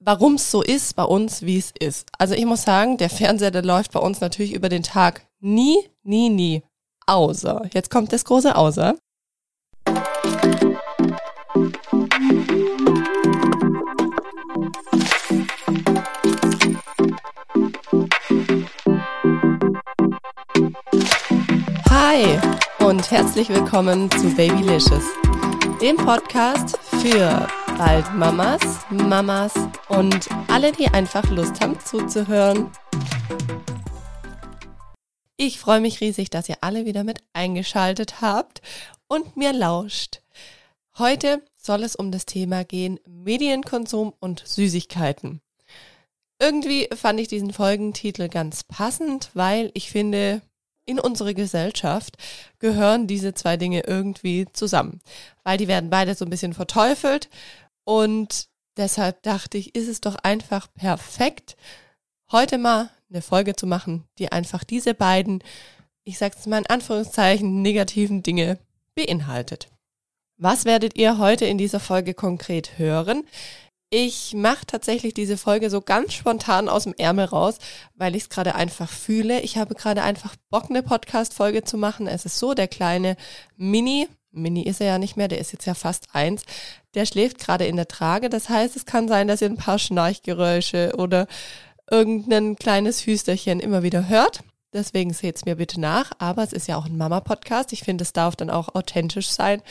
warum es so ist bei uns, wie es ist. Also ich muss sagen, der Fernseher, der läuft bei uns natürlich über den Tag nie, nie, nie. Außer, jetzt kommt das große Außer. Hi und herzlich willkommen zu Babylicious, dem Podcast für bald Mamas, Mamas und alle, die einfach Lust haben zuzuhören. Ich freue mich riesig, dass ihr alle wieder mit eingeschaltet habt und mir lauscht. Heute soll es um das Thema gehen Medienkonsum und Süßigkeiten. Irgendwie fand ich diesen Folgentitel ganz passend, weil ich finde, in unsere Gesellschaft gehören diese zwei Dinge irgendwie zusammen, weil die werden beide so ein bisschen verteufelt und deshalb dachte ich, ist es doch einfach perfekt, heute mal eine Folge zu machen, die einfach diese beiden, ich sag's mal in Anführungszeichen, negativen Dinge beinhaltet. Was werdet ihr heute in dieser Folge konkret hören? Ich mache tatsächlich diese Folge so ganz spontan aus dem Ärmel raus, weil ich es gerade einfach fühle. Ich habe gerade einfach Bock, eine Podcast-Folge zu machen. Es ist so, der kleine Mini, Mini ist er ja nicht mehr, der ist jetzt ja fast eins. Der schläft gerade in der Trage. Das heißt, es kann sein, dass ihr ein paar Schnarchgeräusche oder irgendein kleines Hüsterchen immer wieder hört. Deswegen seht's mir bitte nach. Aber es ist ja auch ein Mama-Podcast. Ich finde, es darf dann auch authentisch sein.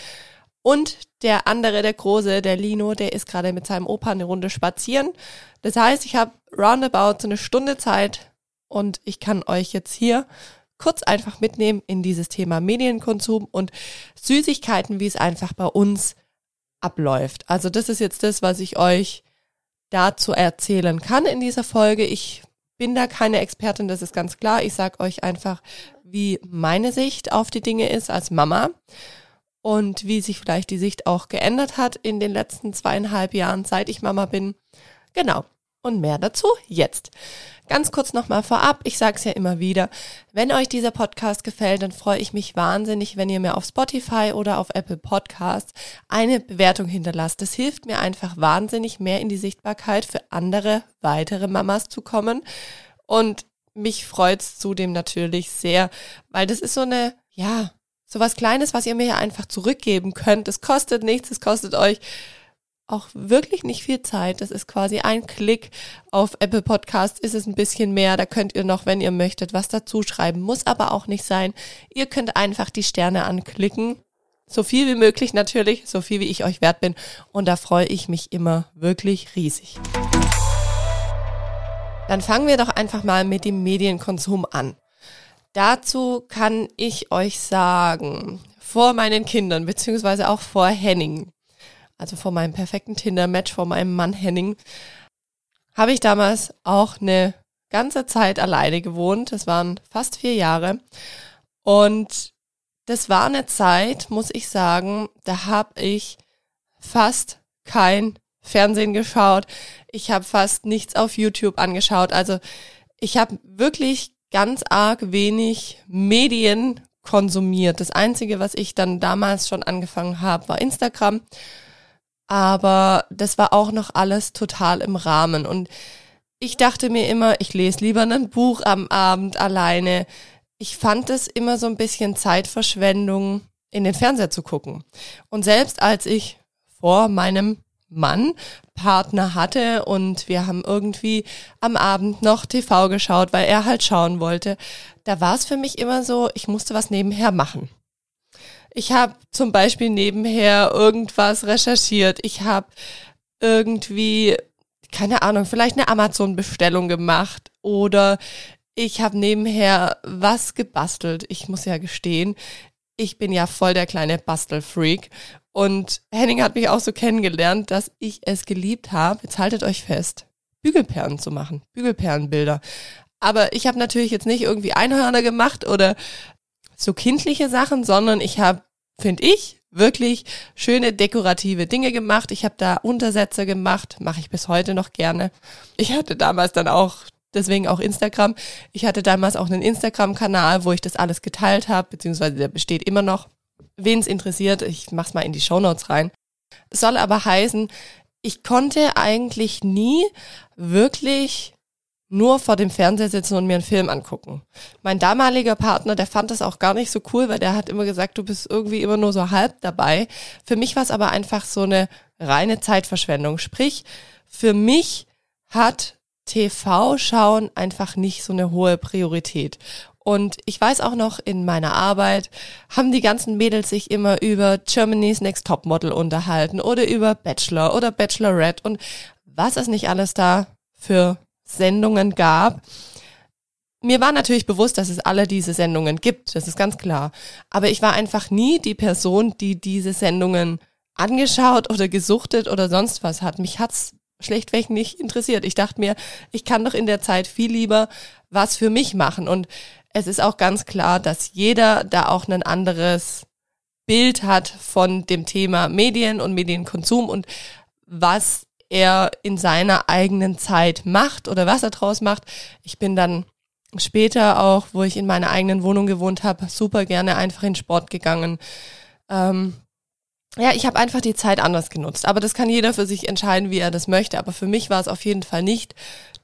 Und der andere, der Große, der Lino, der ist gerade mit seinem Opa eine Runde spazieren. Das heißt, ich habe roundabout so eine Stunde Zeit und ich kann euch jetzt hier kurz einfach mitnehmen in dieses Thema Medienkonsum und Süßigkeiten, wie es einfach bei uns abläuft. Also das ist jetzt das, was ich euch dazu erzählen kann in dieser Folge. Ich bin da keine Expertin, das ist ganz klar. Ich sage euch einfach, wie meine Sicht auf die Dinge ist als Mama und wie sich vielleicht die Sicht auch geändert hat in den letzten zweieinhalb Jahren, seit ich Mama bin. Genau. Und mehr dazu jetzt. Ganz kurz nochmal vorab, ich sage es ja immer wieder, wenn euch dieser Podcast gefällt, dann freue ich mich wahnsinnig, wenn ihr mir auf Spotify oder auf Apple Podcasts eine Bewertung hinterlasst. Das hilft mir einfach wahnsinnig, mehr in die Sichtbarkeit für andere weitere Mamas zu kommen. Und mich freut es zudem natürlich sehr, weil das ist so eine, ja, so was Kleines, was ihr mir ja einfach zurückgeben könnt. Es kostet nichts, es kostet euch auch wirklich nicht viel Zeit. Das ist quasi ein Klick. Auf Apple Podcast ist es ein bisschen mehr. Da könnt ihr noch, wenn ihr möchtet, was dazu schreiben. Muss aber auch nicht sein. Ihr könnt einfach die Sterne anklicken. So viel wie möglich natürlich, so viel wie ich euch wert bin. Und da freue ich mich immer wirklich riesig. Dann fangen wir doch einfach mal mit dem Medienkonsum an. Dazu kann ich euch sagen, vor meinen Kindern, beziehungsweise auch vor Henning, also vor meinem perfekten Tinder-Match, vor meinem Mann Henning, habe ich damals auch eine ganze Zeit alleine gewohnt. Das waren fast vier Jahre. Und das war eine Zeit, muss ich sagen, da habe ich fast kein Fernsehen geschaut. Ich habe fast nichts auf YouTube angeschaut. Also ich habe wirklich ganz arg wenig Medien konsumiert. Das Einzige, was ich dann damals schon angefangen habe, war Instagram aber das war auch noch alles total im Rahmen. Und ich dachte mir immer, ich lese lieber ein Buch am Abend alleine. Ich fand es immer so ein bisschen Zeitverschwendung, in den Fernseher zu gucken. Und selbst als ich vor meinem Mann Partner hatte und wir haben irgendwie am Abend noch TV geschaut, weil er halt schauen wollte, da war es für mich immer so, ich musste was nebenher machen. Ich habe zum Beispiel nebenher irgendwas recherchiert. Ich habe irgendwie, keine Ahnung, vielleicht eine Amazon-Bestellung gemacht oder ich habe nebenher was gebastelt. Ich muss ja gestehen, ich bin ja voll der kleine Bastelfreak. Und Henning hat mich auch so kennengelernt, dass ich es geliebt habe, jetzt haltet euch fest, Bügelperlen zu machen, Bügelperlenbilder. Aber ich habe natürlich jetzt nicht irgendwie Einhörner gemacht oder so kindliche Sachen, sondern ich habe finde ich, wirklich schöne dekorative Dinge gemacht. Ich habe da Untersätze gemacht, mache ich bis heute noch gerne. Ich hatte damals dann auch, deswegen auch Instagram, ich hatte damals auch einen Instagram-Kanal, wo ich das alles geteilt habe, beziehungsweise der besteht immer noch. Wen es interessiert, ich mach's mal in die Shownotes rein. Es soll aber heißen, ich konnte eigentlich nie wirklich nur vor dem Fernseher sitzen und mir einen Film angucken. Mein damaliger Partner, der fand das auch gar nicht so cool, weil der hat immer gesagt, du bist irgendwie immer nur so halb dabei. Für mich war es aber einfach so eine reine Zeitverschwendung. Sprich, für mich hat TV-Schauen einfach nicht so eine hohe Priorität. Und ich weiß auch noch, in meiner Arbeit haben die ganzen Mädels sich immer über Germany's Next Top Model unterhalten oder über Bachelor oder Bachelorette und was es nicht alles da für Sendungen gab. Mir war natürlich bewusst, dass es alle diese Sendungen gibt, das ist ganz klar. Aber ich war einfach nie die Person, die diese Sendungen angeschaut oder gesuchtet oder sonst was hat. Mich hat's schlechtweg nicht interessiert. Ich dachte mir, ich kann doch in der Zeit viel lieber was für mich machen. Und es ist auch ganz klar, dass jeder da auch ein anderes Bild hat von dem Thema Medien und Medienkonsum und was er in seiner eigenen Zeit macht oder was er draus macht. Ich bin dann später auch, wo ich in meiner eigenen Wohnung gewohnt habe, super gerne einfach in Sport gegangen. Ähm, ja, ich habe einfach die Zeit anders genutzt. Aber das kann jeder für sich entscheiden, wie er das möchte. Aber für mich war es auf jeden Fall nicht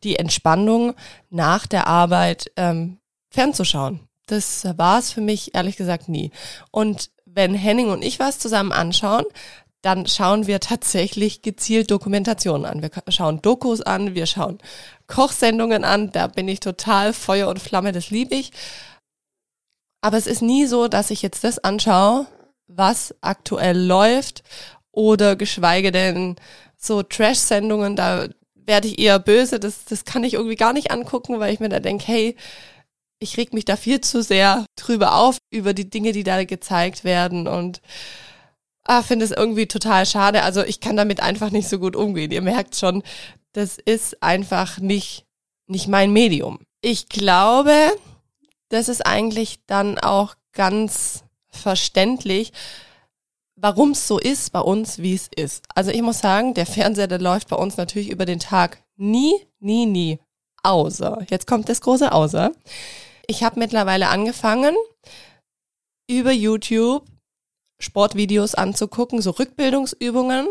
die Entspannung nach der Arbeit ähm, fernzuschauen. Das war es für mich ehrlich gesagt nie. Und wenn Henning und ich was zusammen anschauen, dann schauen wir tatsächlich gezielt Dokumentationen an. Wir schauen Dokus an, wir schauen Kochsendungen an. Da bin ich total Feuer und Flamme, das liebe ich. Aber es ist nie so, dass ich jetzt das anschaue, was aktuell läuft oder geschweige denn so Trash-Sendungen, da werde ich eher böse. Das, das kann ich irgendwie gar nicht angucken, weil ich mir da denke, hey, ich reg mich da viel zu sehr drüber auf, über die Dinge, die da gezeigt werden und ah, finde es irgendwie total schade. Also ich kann damit einfach nicht so gut umgehen. Ihr merkt schon, das ist einfach nicht, nicht mein Medium. Ich glaube, das ist eigentlich dann auch ganz verständlich, warum es so ist bei uns, wie es ist. Also ich muss sagen, der Fernseher, der läuft bei uns natürlich über den Tag nie, nie, nie. Außer, jetzt kommt das große Außer. Ich habe mittlerweile angefangen, über YouTube Sportvideos anzugucken, so Rückbildungsübungen.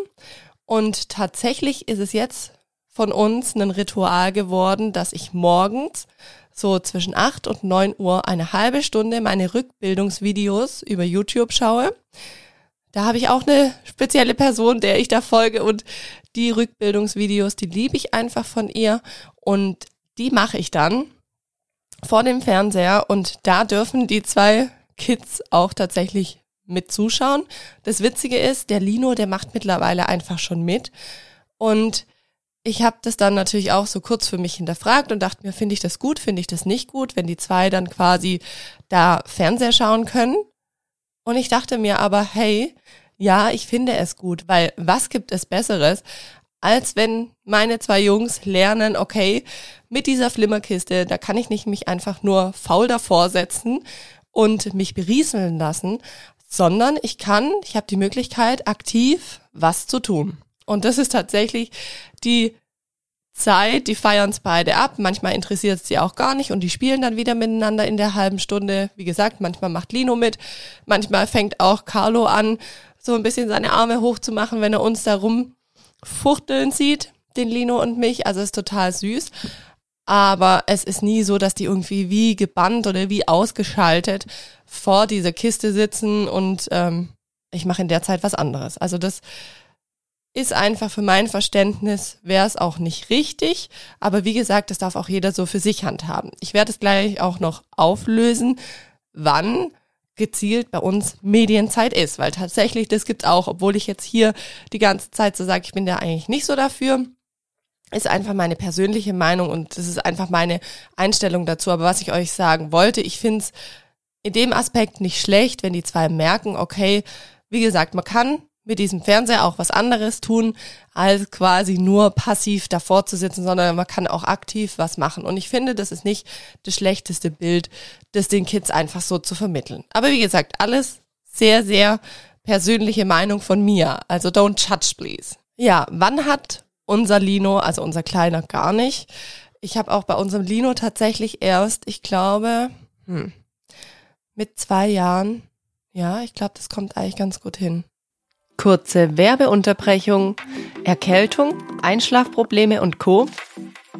Und tatsächlich ist es jetzt von uns ein Ritual geworden, dass ich morgens so zwischen acht und neun Uhr eine halbe Stunde meine Rückbildungsvideos über YouTube schaue. Da habe ich auch eine spezielle Person, der ich da folge und die Rückbildungsvideos, die liebe ich einfach von ihr und die mache ich dann vor dem Fernseher und da dürfen die zwei Kids auch tatsächlich mit zuschauen. Das Witzige ist, der Lino, der macht mittlerweile einfach schon mit und ich habe das dann natürlich auch so kurz für mich hinterfragt und dachte mir, finde ich das gut, finde ich das nicht gut, wenn die zwei dann quasi da Fernseher schauen können. Und ich dachte mir aber, hey, ja, ich finde es gut, weil was gibt es Besseres, als wenn meine zwei Jungs lernen, okay, mit dieser Flimmerkiste, da kann ich nicht mich einfach nur faul davor setzen und mich berieseln lassen, sondern ich kann, ich habe die Möglichkeit, aktiv was zu tun. Und das ist tatsächlich die Zeit, die feiern es beide ab. Manchmal interessiert es sie auch gar nicht und die spielen dann wieder miteinander in der halben Stunde. Wie gesagt, manchmal macht Lino mit, manchmal fängt auch Carlo an, so ein bisschen seine Arme hochzumachen, wenn er uns da rumfuchteln sieht, den Lino und mich. Also ist total süß. Aber es ist nie so, dass die irgendwie wie gebannt oder wie ausgeschaltet vor dieser Kiste sitzen und ähm, ich mache in der Zeit was anderes. Also das ist einfach für mein Verständnis, wäre es auch nicht richtig. Aber wie gesagt, das darf auch jeder so für sich handhaben. Ich werde es gleich auch noch auflösen, wann gezielt bei uns Medienzeit ist, weil tatsächlich das gibt's auch, obwohl ich jetzt hier die ganze Zeit so sage, ich bin da eigentlich nicht so dafür, ist einfach meine persönliche Meinung und das ist einfach meine Einstellung dazu. Aber was ich euch sagen wollte, ich finde es in dem Aspekt nicht schlecht, wenn die zwei merken, okay, wie gesagt, man kann mit diesem Fernseher auch was anderes tun, als quasi nur passiv davor zu sitzen, sondern man kann auch aktiv was machen. Und ich finde, das ist nicht das schlechteste Bild, das den Kids einfach so zu vermitteln. Aber wie gesagt, alles sehr, sehr persönliche Meinung von mir. Also don't judge, please. Ja, wann hat unser Lino, also unser Kleiner, gar nicht? Ich habe auch bei unserem Lino tatsächlich erst, ich glaube, hm, mit zwei Jahren, ja, ich glaube, das kommt eigentlich ganz gut hin Kurze Werbeunterbrechung, Erkältung, Einschlafprobleme und Co.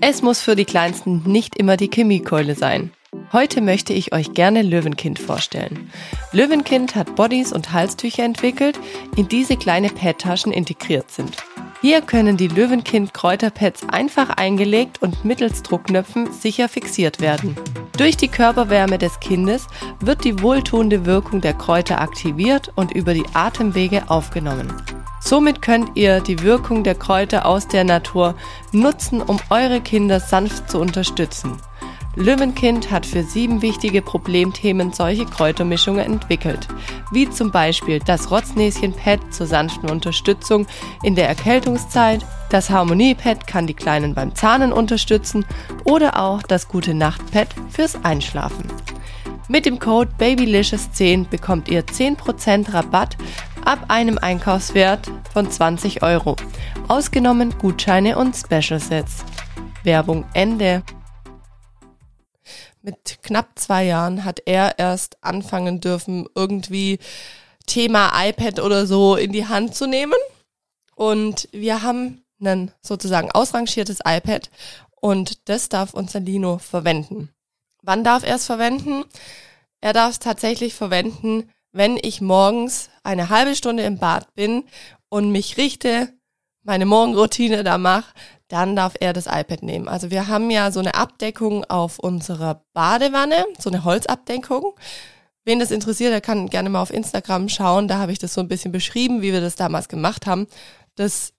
Es muss für die Kleinsten nicht immer die Chemiekeule sein. Heute möchte ich euch gerne Löwenkind vorstellen. Löwenkind hat Bodies und Halstücher entwickelt, in diese kleine Pad-Taschen integriert sind. Hier können die Löwenkind Kräuterpads einfach eingelegt und mittels Druckknöpfen sicher fixiert werden. Durch die Körperwärme des Kindes wird die wohltuende Wirkung der Kräuter aktiviert und über die Atemwege aufgenommen. Somit könnt ihr die Wirkung der Kräuter aus der Natur nutzen, um eure Kinder sanft zu unterstützen. Löwenkind hat für sieben wichtige Problemthemen solche Kräutermischungen entwickelt, wie zum Beispiel das Rotznäschen-Pad zur sanften Unterstützung in der Erkältungszeit, das Harmonie-Pad kann die Kleinen beim Zahnen unterstützen oder auch das Gute-Nacht-Pad fürs Einschlafen. Mit dem Code BABYLICIOUS10 bekommt ihr 10% Rabatt ab einem Einkaufswert von 20 Euro, ausgenommen Gutscheine und Special Sets. Werbung Ende mit knapp zwei Jahren hat er erst anfangen dürfen, irgendwie Thema iPad oder so in die Hand zu nehmen. Und wir haben ein sozusagen ausrangiertes iPad und das darf unser Lino verwenden. Wann darf er es verwenden? Er darf es tatsächlich verwenden, wenn ich morgens eine halbe Stunde im Bad bin und mich richte, meine Morgenroutine da mache, dann darf er das iPad nehmen. Also wir haben ja so eine Abdeckung auf unserer Badewanne, so eine Holzabdeckung. Wen das interessiert, der kann gerne mal auf Instagram schauen. Da habe ich das so ein bisschen beschrieben, wie wir das damals gemacht haben. Das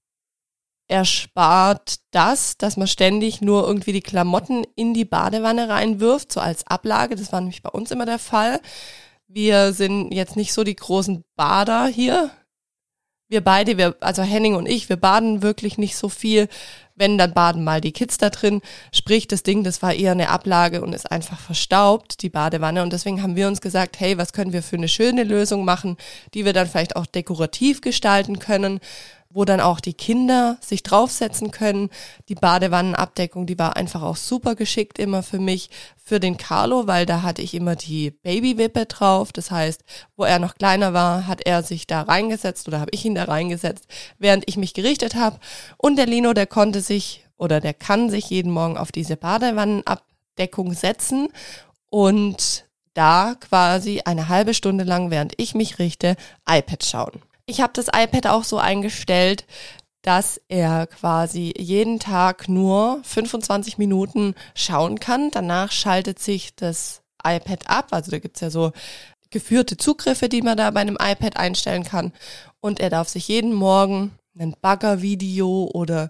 erspart das, dass man ständig nur irgendwie die Klamotten in die Badewanne reinwirft, so als Ablage. Das war nämlich bei uns immer der Fall. Wir sind jetzt nicht so die großen Bader hier. Wir beide, wir, also Henning und ich, wir baden wirklich nicht so viel wenn, dann baden mal die Kids da drin. Sprich, das Ding, das war eher eine Ablage und ist einfach verstaubt, die Badewanne. Und deswegen haben wir uns gesagt, hey, was können wir für eine schöne Lösung machen, die wir dann vielleicht auch dekorativ gestalten können wo dann auch die Kinder sich draufsetzen können. Die Badewannenabdeckung, die war einfach auch super geschickt immer für mich, für den Carlo, weil da hatte ich immer die Babywippe drauf. Das heißt, wo er noch kleiner war, hat er sich da reingesetzt oder habe ich ihn da reingesetzt, während ich mich gerichtet habe. Und der Lino, der konnte sich oder der kann sich jeden Morgen auf diese Badewannenabdeckung setzen und da quasi eine halbe Stunde lang, während ich mich richte, iPad schauen. Ich habe das iPad auch so eingestellt, dass er quasi jeden Tag nur 25 Minuten schauen kann. Danach schaltet sich das iPad ab. Also da gibt's ja so geführte Zugriffe, die man da bei einem iPad einstellen kann. Und er darf sich jeden Morgen ein Baggervideo oder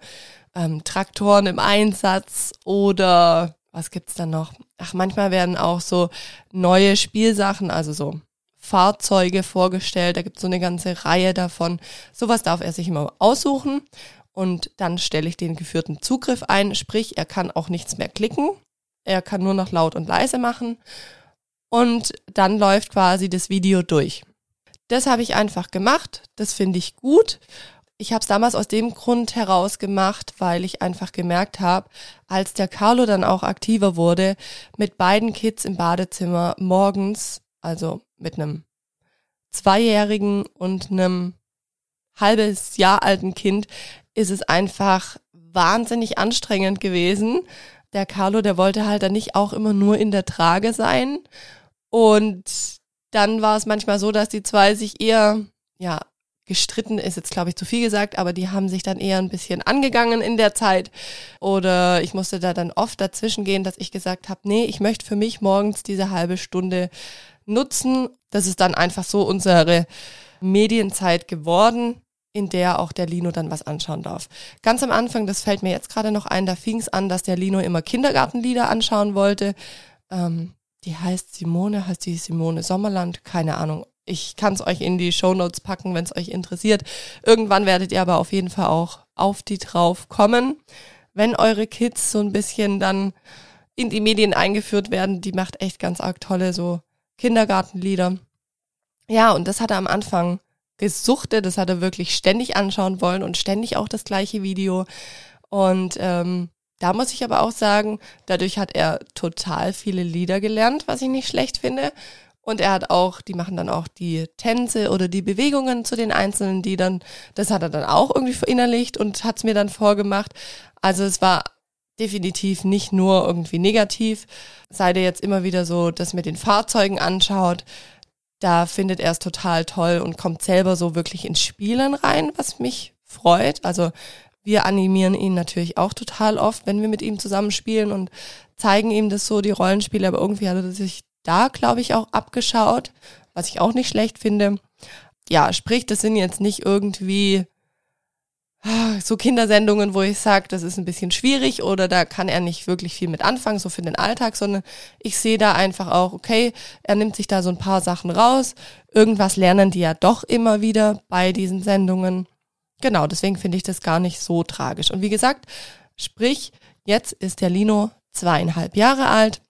ähm, Traktoren im Einsatz oder was gibt's dann noch? Ach, manchmal werden auch so neue Spielsachen, also so Fahrzeuge vorgestellt. Da gibt es so eine ganze Reihe davon. Sowas darf er sich immer aussuchen. Und dann stelle ich den geführten Zugriff ein, sprich, er kann auch nichts mehr klicken. Er kann nur noch laut und leise machen. Und dann läuft quasi das Video durch. Das habe ich einfach gemacht. Das finde ich gut. Ich habe es damals aus dem Grund heraus gemacht, weil ich einfach gemerkt habe, als der Carlo dann auch aktiver wurde, mit beiden Kids im Badezimmer morgens, also mit einem Zweijährigen und einem halbes Jahr alten Kind ist es einfach wahnsinnig anstrengend gewesen. Der Carlo, der wollte halt dann nicht auch immer nur in der Trage sein. Und dann war es manchmal so, dass die zwei sich eher, ja, gestritten ist jetzt, glaube ich, zu viel gesagt, aber die haben sich dann eher ein bisschen angegangen in der Zeit. Oder ich musste da dann oft dazwischen gehen, dass ich gesagt habe, nee, ich möchte für mich morgens diese halbe Stunde nutzen. Das ist dann einfach so unsere Medienzeit geworden, in der auch der Lino dann was anschauen darf. Ganz am Anfang, das fällt mir jetzt gerade noch ein, da fing es an, dass der Lino immer Kindergartenlieder anschauen wollte. Ähm, die heißt Simone, heißt die Simone Sommerland, keine Ahnung. Ich kann es euch in die Show Notes packen, wenn es euch interessiert. Irgendwann werdet ihr aber auf jeden Fall auch auf die drauf kommen. Wenn eure Kids so ein bisschen dann in die Medien eingeführt werden, die macht echt ganz arg tolle so Kindergartenlieder. Ja, und das hat er am Anfang gesuchtet, das hat er wirklich ständig anschauen wollen und ständig auch das gleiche Video. Und ähm, da muss ich aber auch sagen, dadurch hat er total viele Lieder gelernt, was ich nicht schlecht finde. Und er hat auch, die machen dann auch die Tänze oder die Bewegungen zu den einzelnen Liedern. Das hat er dann auch irgendwie verinnerlicht und hat es mir dann vorgemacht. Also es war definitiv nicht nur irgendwie negativ. Sei der jetzt immer wieder so das mit den Fahrzeugen anschaut, da findet er es total toll und kommt selber so wirklich ins Spielen rein, was mich freut. Also wir animieren ihn natürlich auch total oft, wenn wir mit ihm zusammen spielen und zeigen ihm das so, die Rollenspiele, aber irgendwie hat er sich da, glaube ich, auch abgeschaut, was ich auch nicht schlecht finde. Ja, sprich, das sind jetzt nicht irgendwie so Kindersendungen, wo ich sage, das ist ein bisschen schwierig oder da kann er nicht wirklich viel mit anfangen, so für den Alltag, sondern ich sehe da einfach auch, okay, er nimmt sich da so ein paar Sachen raus. Irgendwas lernen die ja doch immer wieder bei diesen Sendungen. Genau, deswegen finde ich das gar nicht so tragisch. Und wie gesagt, sprich, jetzt ist der Lino zweieinhalb Jahre alt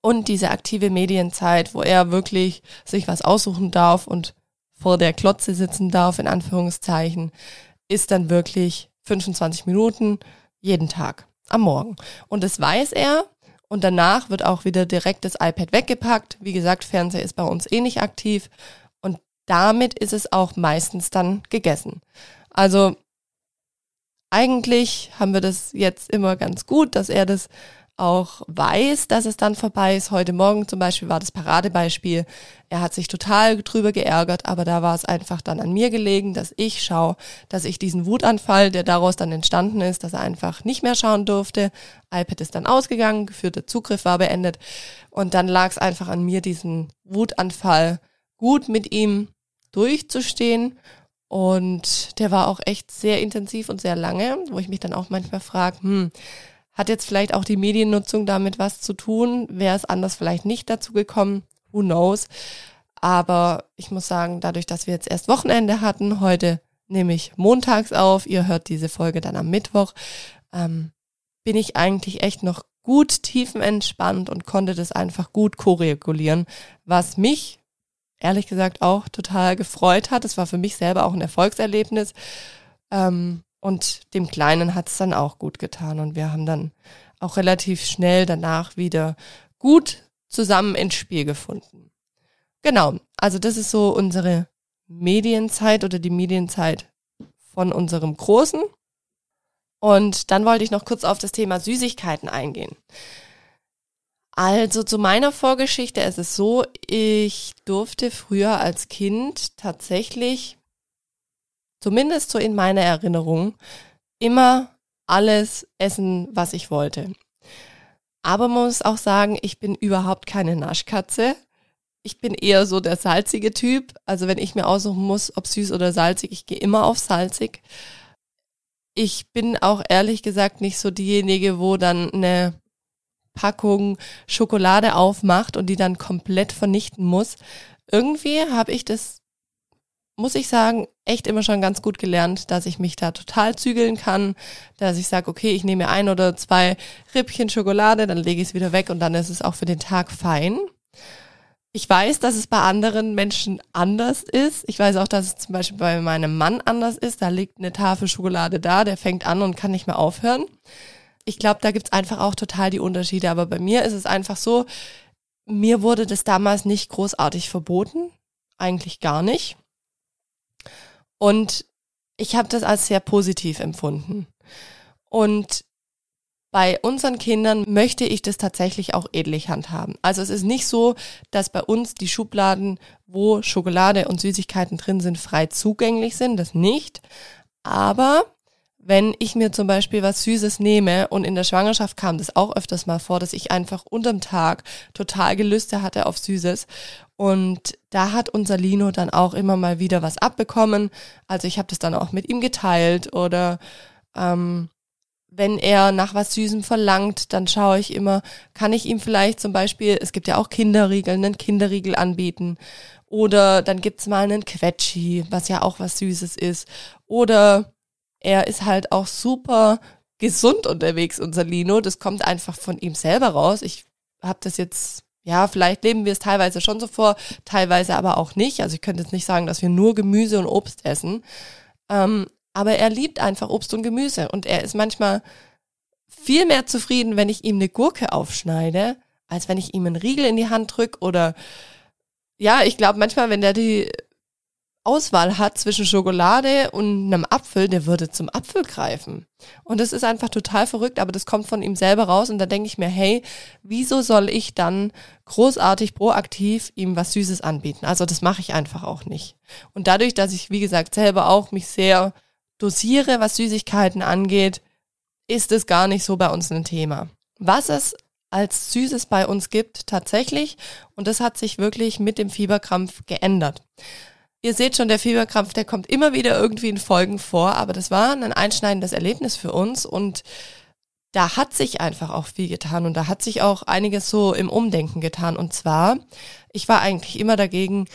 und diese aktive Medienzeit, wo er wirklich sich was aussuchen darf und vor der Klotze sitzen darf, in Anführungszeichen, ist dann wirklich 25 Minuten jeden Tag am Morgen. Und das weiß er. Und danach wird auch wieder direkt das iPad weggepackt. Wie gesagt, Fernseher ist bei uns eh nicht aktiv. Und damit ist es auch meistens dann gegessen. Also eigentlich haben wir das jetzt immer ganz gut, dass er das auch weiß, dass es dann vorbei ist. Heute Morgen zum Beispiel war das Paradebeispiel. Er hat sich total drüber geärgert, aber da war es einfach dann an mir gelegen, dass ich schaue, dass ich diesen Wutanfall, der daraus dann entstanden ist, dass er einfach nicht mehr schauen durfte. iPad ist dann ausgegangen, geführter Zugriff war beendet und dann lag es einfach an mir, diesen Wutanfall gut mit ihm durchzustehen und der war auch echt sehr intensiv und sehr lange, wo ich mich dann auch manchmal frage, hm, hat jetzt vielleicht auch die Mediennutzung damit was zu tun? Wäre es anders vielleicht nicht dazu gekommen? Who knows? Aber ich muss sagen, dadurch, dass wir jetzt erst Wochenende hatten, heute nehme ich montags auf, ihr hört diese Folge dann am Mittwoch, ähm, bin ich eigentlich echt noch gut tiefenentspannt und konnte das einfach gut koregulieren, was mich ehrlich gesagt auch total gefreut hat. Es war für mich selber auch ein Erfolgserlebnis. Ähm, und dem Kleinen hat es dann auch gut getan. Und wir haben dann auch relativ schnell danach wieder gut zusammen ins Spiel gefunden. Genau, also das ist so unsere Medienzeit oder die Medienzeit von unserem Großen. Und dann wollte ich noch kurz auf das Thema Süßigkeiten eingehen. Also zu meiner Vorgeschichte ist es so, ich durfte früher als Kind tatsächlich zumindest so in meiner Erinnerung, immer alles essen, was ich wollte. Aber man muss auch sagen, ich bin überhaupt keine Naschkatze. Ich bin eher so der salzige Typ. Also wenn ich mir aussuchen muss, ob süß oder salzig, ich gehe immer auf salzig. Ich bin auch ehrlich gesagt nicht so diejenige, wo dann eine Packung Schokolade aufmacht und die dann komplett vernichten muss. Irgendwie habe ich das muss ich sagen, echt immer schon ganz gut gelernt, dass ich mich da total zügeln kann, dass ich sage, okay, ich nehme ein oder zwei Rippchen Schokolade, dann lege ich es wieder weg und dann ist es auch für den Tag fein. Ich weiß, dass es bei anderen Menschen anders ist. Ich weiß auch, dass es zum Beispiel bei meinem Mann anders ist. Da liegt eine Tafel Schokolade da, der fängt an und kann nicht mehr aufhören. Ich glaube, da gibt's einfach auch total die Unterschiede. Aber bei mir ist es einfach so, mir wurde das damals nicht großartig verboten. Eigentlich gar nicht. Und ich habe das als sehr positiv empfunden. Und bei unseren Kindern möchte ich das tatsächlich auch ähnlich handhaben. Also es ist nicht so, dass bei uns die Schubladen, wo Schokolade und Süßigkeiten drin sind, frei zugänglich sind. Das nicht. Aber wenn ich mir zum Beispiel was Süßes nehme und in der Schwangerschaft kam das auch öfters mal vor, dass ich einfach unterm Tag total Gelüste hatte auf Süßes und da hat unser Lino dann auch immer mal wieder was abbekommen. Also ich habe das dann auch mit ihm geteilt oder ähm, wenn er nach was Süßem verlangt, dann schaue ich immer, kann ich ihm vielleicht zum Beispiel, es gibt ja auch Kinderriegel, einen Kinderriegel anbieten. Oder dann gibt's mal einen Quetschi, was ja auch was Süßes ist. Oder er ist halt auch super gesund unterwegs, unser Lino. Das kommt einfach von ihm selber raus. Ich habe das jetzt, ja, vielleicht leben wir es teilweise schon so vor, teilweise aber auch nicht. Also ich könnte jetzt nicht sagen, dass wir nur Gemüse und Obst essen. Ähm, aber er liebt einfach Obst und Gemüse und er ist manchmal viel mehr zufrieden, wenn ich ihm eine Gurke aufschneide, als wenn ich ihm einen Riegel in die Hand drücke oder ja, ich glaube manchmal, wenn der die Auswahl hat zwischen Schokolade und einem Apfel, der würde zum Apfel greifen. Und das ist einfach total verrückt, aber das kommt von ihm selber raus und da denke ich mir, hey, wieso soll ich dann großartig proaktiv ihm was Süßes anbieten? Also das mache ich einfach auch nicht. Und dadurch, dass ich, wie gesagt, selber auch mich sehr dosiere, was Süßigkeiten angeht, ist es gar nicht so bei uns ein Thema. Was es als Süßes bei uns gibt, tatsächlich, und das hat sich wirklich mit dem Fieberkrampf geändert. Ihr seht schon, der Fieberkrampf, der kommt immer wieder irgendwie in Folgen vor, aber das war ein einschneidendes Erlebnis für uns und da hat sich einfach auch viel getan und da hat sich auch einiges so im Umdenken getan. Und zwar, ich war eigentlich immer dagegen,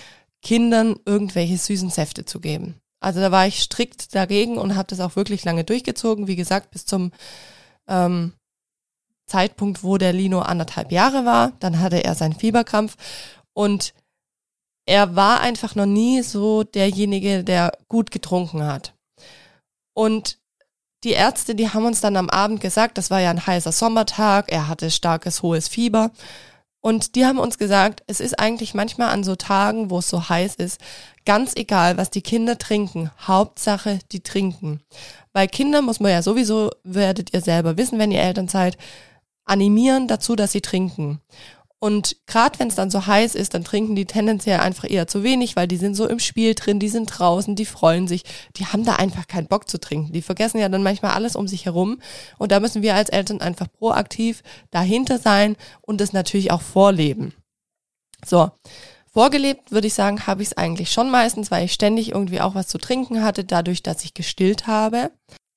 Kindern irgendwelche süßen Säfte zu geben. Also da war ich strikt dagegen und habe das auch wirklich lange durchgezogen. Wie gesagt, bis zum ähm, Zeitpunkt, wo der Lino anderthalb Jahre war. Dann hatte er seinen Fieberkrampf und er war einfach noch nie so derjenige, der gut getrunken hat. Und die Ärzte, die haben uns dann am Abend gesagt, das war ja ein heißer Sommertag, er hatte starkes, hohes Fieber. Und die haben uns gesagt, es ist eigentlich manchmal an so Tagen, wo es so heiß ist, ganz egal, was die Kinder trinken. Hauptsache, die trinken. Weil Kinder muss man ja sowieso, werdet ihr selber wissen, wenn ihr Eltern seid, animieren dazu, dass sie trinken. Und gerade wenn es dann so heiß ist, dann trinken die tendenziell einfach eher zu wenig, weil die sind so im Spiel drin, die sind draußen, die freuen sich, die haben da einfach keinen Bock zu trinken. Die vergessen ja dann manchmal alles um sich herum. Und da müssen wir als Eltern einfach proaktiv dahinter sein und es natürlich auch vorleben. So. Vorgelebt, würde ich sagen, habe ich es eigentlich schon meistens, weil ich ständig irgendwie auch was zu trinken hatte, dadurch, dass ich gestillt habe.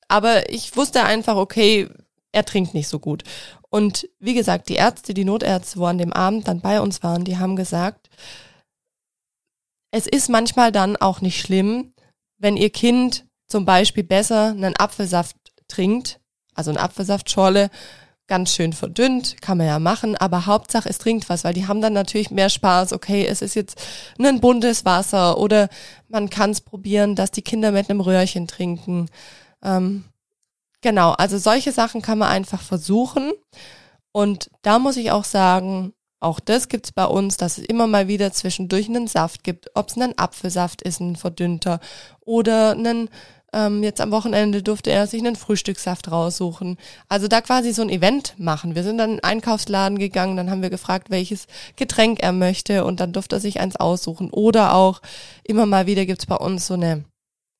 Aber ich wusste einfach, okay, er trinkt nicht so gut. Und wie gesagt, die Ärzte, die Notärzte, wo an dem Abend dann bei uns waren, die haben gesagt, es ist manchmal dann auch nicht schlimm, wenn ihr Kind zum Beispiel besser einen Apfelsaft trinkt, also eine Apfelsaftschorle, ganz schön verdünnt, kann man ja machen, aber Hauptsache es trinkt was, weil die haben dann natürlich mehr Spaß, okay, es ist jetzt ein buntes Wasser oder man kann es probieren, dass die Kinder mit einem Röhrchen trinken. Ähm, Genau, also solche Sachen kann man einfach versuchen. Und da muss ich auch sagen, auch das gibt's bei uns, dass es immer mal wieder zwischendurch einen Saft gibt, ob es ein Apfelsaft ist, ein verdünnter oder einen, ähm, jetzt am Wochenende durfte er sich einen Frühstückssaft raussuchen. Also da quasi so ein Event machen. Wir sind dann in den Einkaufsladen gegangen, dann haben wir gefragt, welches Getränk er möchte und dann durfte er sich eins aussuchen. Oder auch immer mal wieder gibt's bei uns so eine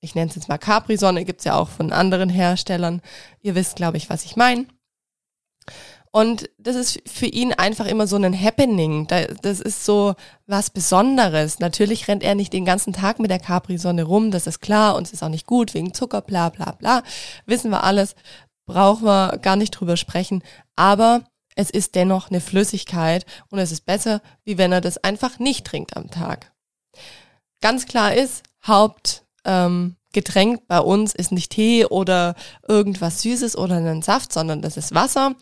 ich nenne es jetzt mal Capri-Sonne, gibt's ja auch von anderen Herstellern. Ihr wisst, glaube ich, was ich meine. Und das ist für ihn einfach immer so ein Happening. Das ist so was Besonderes. Natürlich rennt er nicht den ganzen Tag mit der Capri-Sonne rum, das ist klar. Und es ist auch nicht gut wegen Zucker, bla bla bla. Wissen wir alles. Brauchen wir gar nicht drüber sprechen. Aber es ist dennoch eine Flüssigkeit und es ist besser, wie wenn er das einfach nicht trinkt am Tag. Ganz klar ist, Haupt ähm, Getränk bei uns ist nicht Tee oder irgendwas Süßes oder einen Saft, sondern das ist Wasser.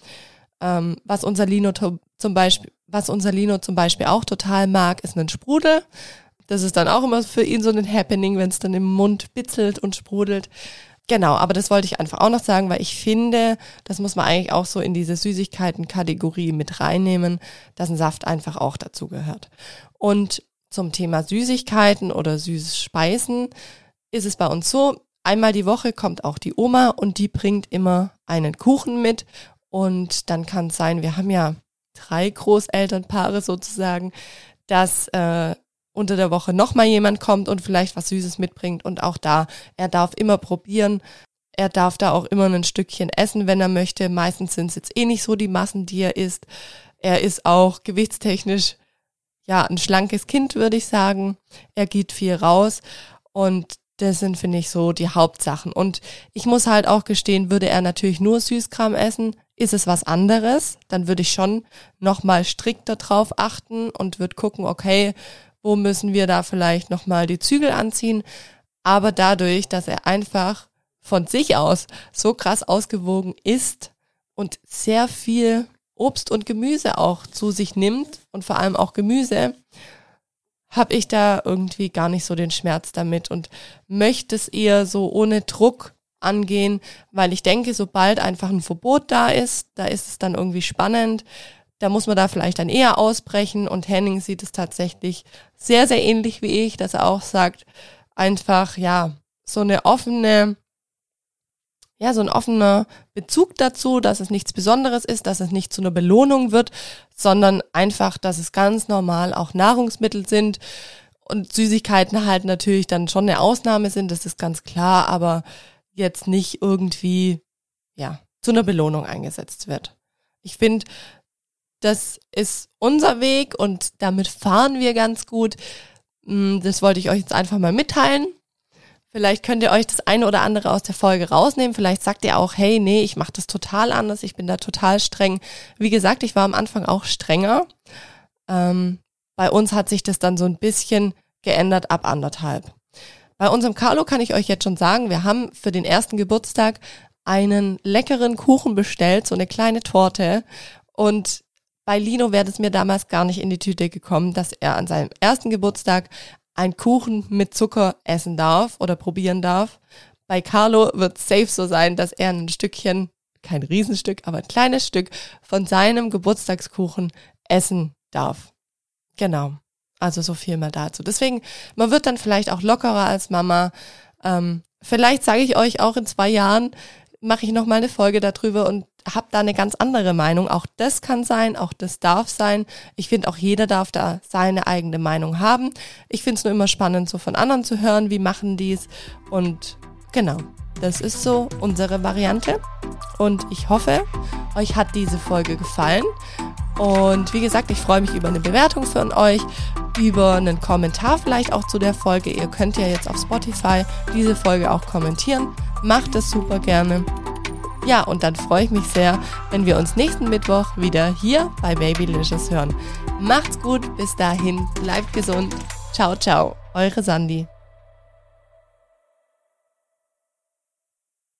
Ähm, was unser Lino zum Beispiel, was unser Lino zum Beispiel auch total mag, ist ein Sprudel. Das ist dann auch immer für ihn so ein Happening, wenn es dann im Mund bitzelt und sprudelt. Genau, aber das wollte ich einfach auch noch sagen, weil ich finde, das muss man eigentlich auch so in diese Süßigkeiten-Kategorie mit reinnehmen, dass ein Saft einfach auch dazu gehört. Und zum Thema Süßigkeiten oder süßes Speisen ist es bei uns so, einmal die Woche kommt auch die Oma und die bringt immer einen Kuchen mit. Und dann kann es sein, wir haben ja drei Großelternpaare sozusagen, dass äh, unter der Woche nochmal jemand kommt und vielleicht was Süßes mitbringt. Und auch da, er darf immer probieren. Er darf da auch immer ein Stückchen essen, wenn er möchte. Meistens sind es jetzt eh nicht so die Massen, die er isst. Er ist auch gewichtstechnisch ja ein schlankes Kind, würde ich sagen. Er geht viel raus und das sind, finde ich, so die Hauptsachen. Und ich muss halt auch gestehen, würde er natürlich nur Süßkram essen, ist es was anderes. Dann würde ich schon nochmal strikter drauf achten und würde gucken, okay, wo müssen wir da vielleicht nochmal die Zügel anziehen. Aber dadurch, dass er einfach von sich aus so krass ausgewogen ist und sehr viel Obst und Gemüse auch zu sich nimmt und vor allem auch Gemüse, habe ich da irgendwie gar nicht so den Schmerz damit und möchte es eher so ohne Druck angehen, weil ich denke, sobald einfach ein Verbot da ist, da ist es dann irgendwie spannend. da muss man da vielleicht dann eher ausbrechen und Henning sieht es tatsächlich sehr, sehr ähnlich wie ich, dass er auch sagt, einfach, ja, so eine offene, ja, so ein offener Bezug dazu, dass es nichts Besonderes ist, dass es nicht zu einer Belohnung wird, sondern einfach, dass es ganz normal auch Nahrungsmittel sind und Süßigkeiten halt natürlich dann schon eine Ausnahme sind, das ist ganz klar, aber jetzt nicht irgendwie, ja, zu einer Belohnung eingesetzt wird. Ich finde, das ist unser Weg und damit fahren wir ganz gut. Mm, das wollte ich euch jetzt einfach mal mitteilen. Vielleicht könnt ihr euch das eine oder andere aus der Folge rausnehmen. Vielleicht sagt ihr auch, hey, nee, ich mache das total anders, ich bin da total streng. Wie gesagt, ich war am Anfang auch strenger. Ähm, bei uns hat sich das dann so ein bisschen geändert ab anderthalb. Bei unserem Carlo kann ich euch jetzt schon sagen, wir haben für den ersten Geburtstag einen leckeren Kuchen bestellt, so eine kleine Torte. Und bei Lino wäre es mir damals gar nicht in die Tüte gekommen, dass er an seinem ersten Geburtstag einen Kuchen mit Zucker essen darf oder probieren darf. Bei Carlo wird es safe so sein, dass er ein Stückchen, kein Riesenstück, aber ein kleines Stück von seinem Geburtstagskuchen essen darf. Genau. Also so viel mal dazu. Deswegen, man wird dann vielleicht auch lockerer als Mama. Ähm, vielleicht sage ich euch auch in zwei Jahren, mache ich nochmal eine Folge darüber und habe da eine ganz andere Meinung. Auch das kann sein, auch das darf sein. Ich finde, auch jeder darf da seine eigene Meinung haben. Ich finde es nur immer spannend, so von anderen zu hören, wie machen die es. Und genau, das ist so unsere Variante. Und ich hoffe, euch hat diese Folge gefallen. Und wie gesagt, ich freue mich über eine Bewertung von euch, über einen Kommentar vielleicht auch zu der Folge. Ihr könnt ja jetzt auf Spotify diese Folge auch kommentieren. Macht es super gerne. Ja, und dann freue ich mich sehr, wenn wir uns nächsten Mittwoch wieder hier bei Babylicious hören. Macht's gut, bis dahin, bleibt gesund. Ciao, ciao, eure Sandy.